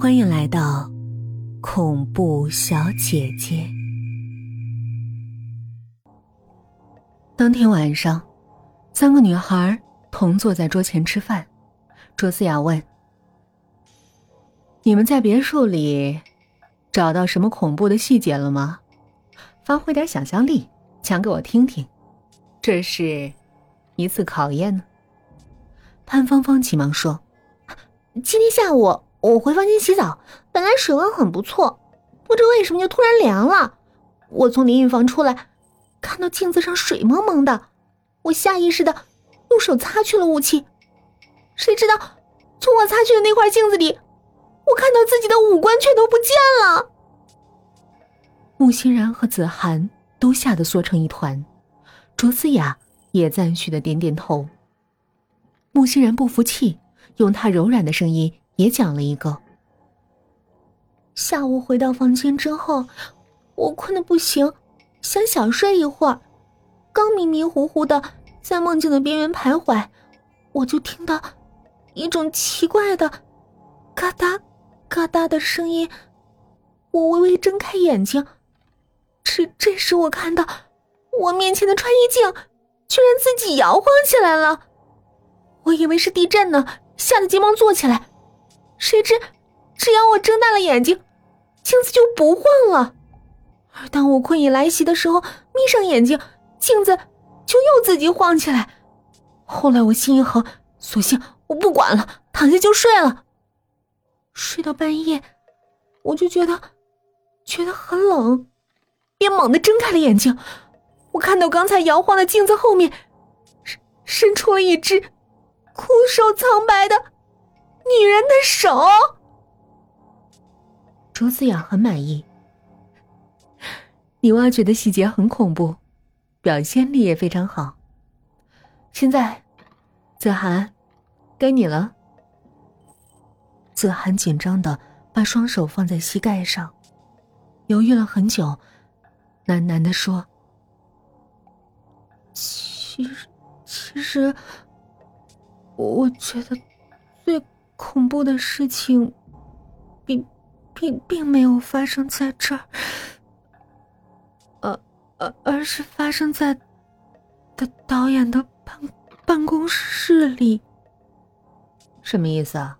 欢迎来到恐怖小姐姐。当天晚上，三个女孩同坐在桌前吃饭。卓思雅问：“你们在别墅里找到什么恐怖的细节了吗？发挥点想象力，讲给我听听。这是一次考验呢。”潘芳芳急忙说：“今天下午。”我回房间洗澡，本来水温很不错，不知为什么就突然凉了。我从淋浴房出来，看到镜子上水蒙蒙的，我下意识的用手擦去了雾气。谁知道，从我擦去的那块镜子里，我看到自己的五官全都不见了。穆欣然和子涵都吓得缩成一团，卓思雅也赞许的点点头。穆欣然不服气，用他柔软的声音。也讲了一个。下午回到房间之后，我困得不行，想小睡一会儿，刚迷迷糊糊的在梦境的边缘徘徊，我就听到一种奇怪的嘎哒嘎哒的声音。我微微睁开眼睛，这这时我看到我面前的穿衣镜居然自己摇晃起来了，我以为是地震呢，吓得急忙坐起来。谁知，只要我睁大了眼睛，镜子就不晃了；而当我困意来袭的时候，眯上眼睛，镜子就又自己晃起来。后来我心一横，索性我不管了，躺下就睡了。睡到半夜，我就觉得觉得很冷，便猛地睁开了眼睛。我看到刚才摇晃的镜子后面，伸伸出了一只枯瘦苍白的。女人的手，卓子雅很满意。你挖掘的细节很恐怖，表现力也非常好。现在，子涵，该你了。子涵紧张的把双手放在膝盖上，犹豫了很久，喃喃的说：“其实，其实，我觉得最……”恐怖的事情，并并并没有发生在这儿，呃而，而是发生在的导演的办办公室里。什么意思啊？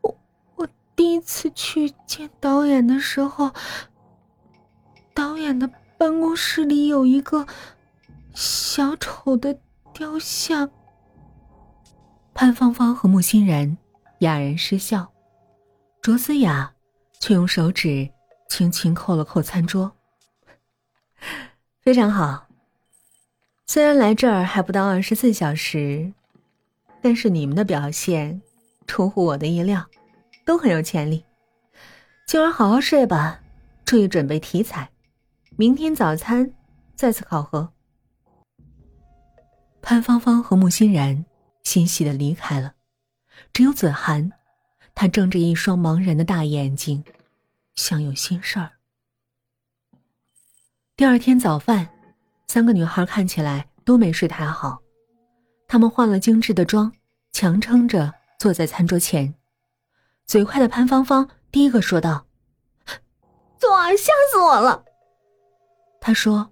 我我第一次去见导演的时候，导演的办公室里有一个小丑的雕像。潘芳芳和穆欣然哑然失笑，卓思雅却用手指轻轻扣了扣餐桌。非常好。虽然来这儿还不到二十四小时，但是你们的表现出乎我的意料，都很有潜力。今晚好好睡吧，注意准备题材，明天早餐再次考核。潘芳芳和穆欣然。欣喜的离开了，只有子涵，他睁着一双茫然的大眼睛，像有心事儿。第二天早饭，三个女孩看起来都没睡太好，她们化了精致的妆，强撑着坐在餐桌前。嘴快的潘芳芳第一个说道：“昨晚吓死我了。”她说：“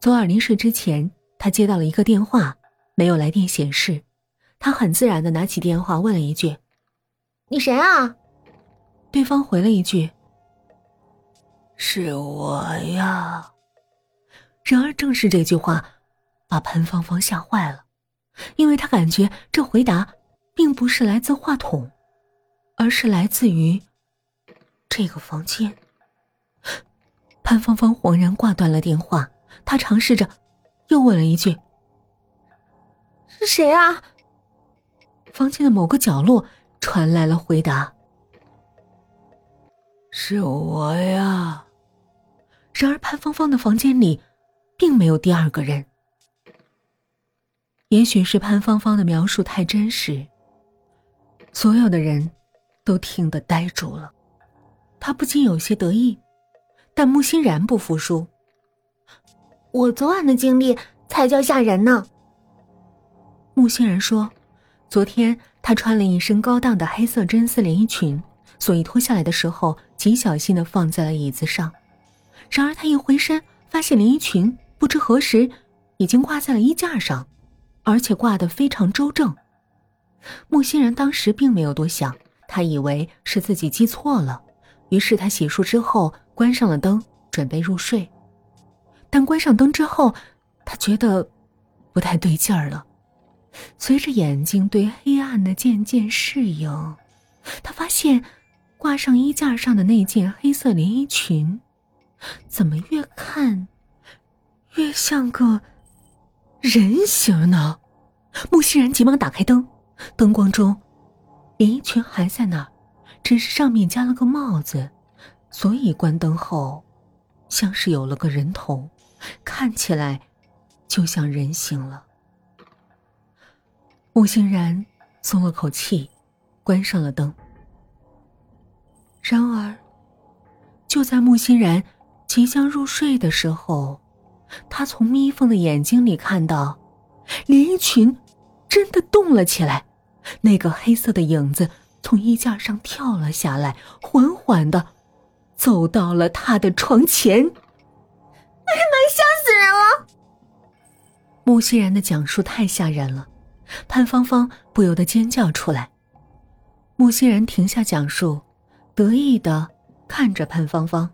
昨晚临睡之前，她接到了一个电话，没有来电显示。”他很自然的拿起电话问了一句：“你谁啊？”对方回了一句：“是我呀。”然而，正是这句话，把潘芳芳吓坏了，因为他感觉这回答并不是来自话筒，而是来自于这个房间。潘芳芳恍然挂断了电话，她尝试着又问了一句：“是谁啊？”房间的某个角落传来了回答：“是我呀。”然而潘芳芳的房间里并没有第二个人。也许是潘芳芳的描述太真实，所有的人都听得呆住了。他不禁有些得意，但穆欣然不服输：“我昨晚的经历才叫吓人呢。”穆欣然说。昨天，她穿了一身高档的黑色真丝连衣裙，所以脱下来的时候极小心的放在了椅子上。然而他一回身，发现连衣裙不知何时已经挂在了衣架上，而且挂得非常周正。木欣然当时并没有多想，他以为是自己记错了，于是他洗漱之后关上了灯，准备入睡。但关上灯之后，他觉得不太对劲儿了。随着眼睛对黑暗的渐渐适应，他发现挂上衣架上的那件黑色连衣裙，怎么越看越像个人形呢？穆欣然急忙打开灯。灯光中，连衣裙还在那儿，只是上面加了个帽子，所以关灯后，像是有了个人头，看起来就像人形了。穆欣然松了口气，关上了灯。然而，就在穆欣然即将入睡的时候，他从眯缝的眼睛里看到，连衣裙真的动了起来。那个黑色的影子从衣架上跳了下来，缓缓的走到了他的床前。哎呀妈！吓死人了！穆欣然的讲述太吓人了，潘芳芳不由得尖叫出来。穆欣然停下讲述，得意的看着潘芳芳。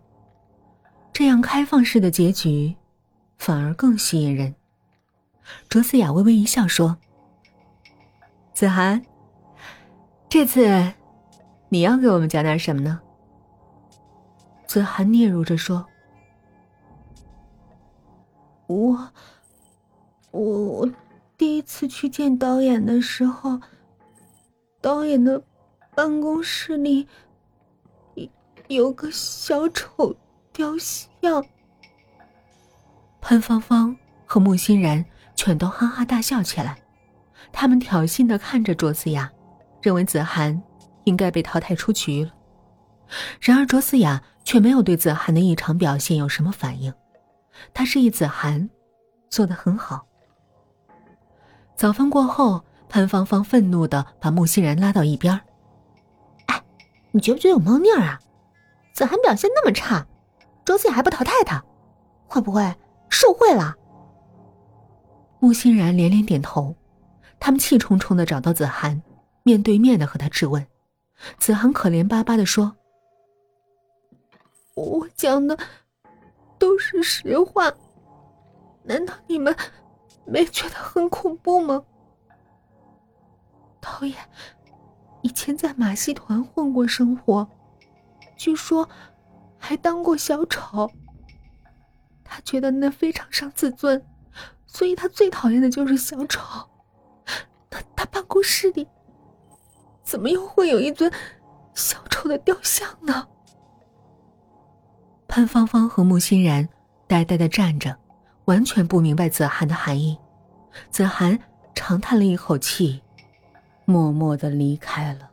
这样开放式的结局，反而更吸引人。卓思雅微微一笑说。子涵，这次你要给我们讲点什么呢？子涵嗫嚅着说：“，我我第一次去见导演的时候，导演的办公室里有有个小丑雕像。”潘芳芳和穆欣然全都哈哈大笑起来。他们挑衅的看着卓思雅，认为子涵应该被淘汰出局了。然而卓思雅却没有对子涵的异常表现有什么反应，他示意子涵做的很好。早饭过后，潘芳芳愤怒的把穆欣然拉到一边哎，你觉不觉得有猫腻啊？子涵表现那么差，卓思雅还不淘汰他，会不会受贿了？穆欣然连连点头。他们气冲冲的找到子涵，面对面的和他质问。子涵可怜巴巴的说：“我讲的都是实话，难道你们没觉得很恐怖吗？导演以前在马戏团混过生活，据说还当过小丑。他觉得那非常伤自尊，所以他最讨厌的就是小丑。”他办公室里怎么又会有一尊小丑的雕像呢？潘芳芳和穆欣然呆呆的站着，完全不明白子涵的含义。子涵长叹了一口气，默默的离开了。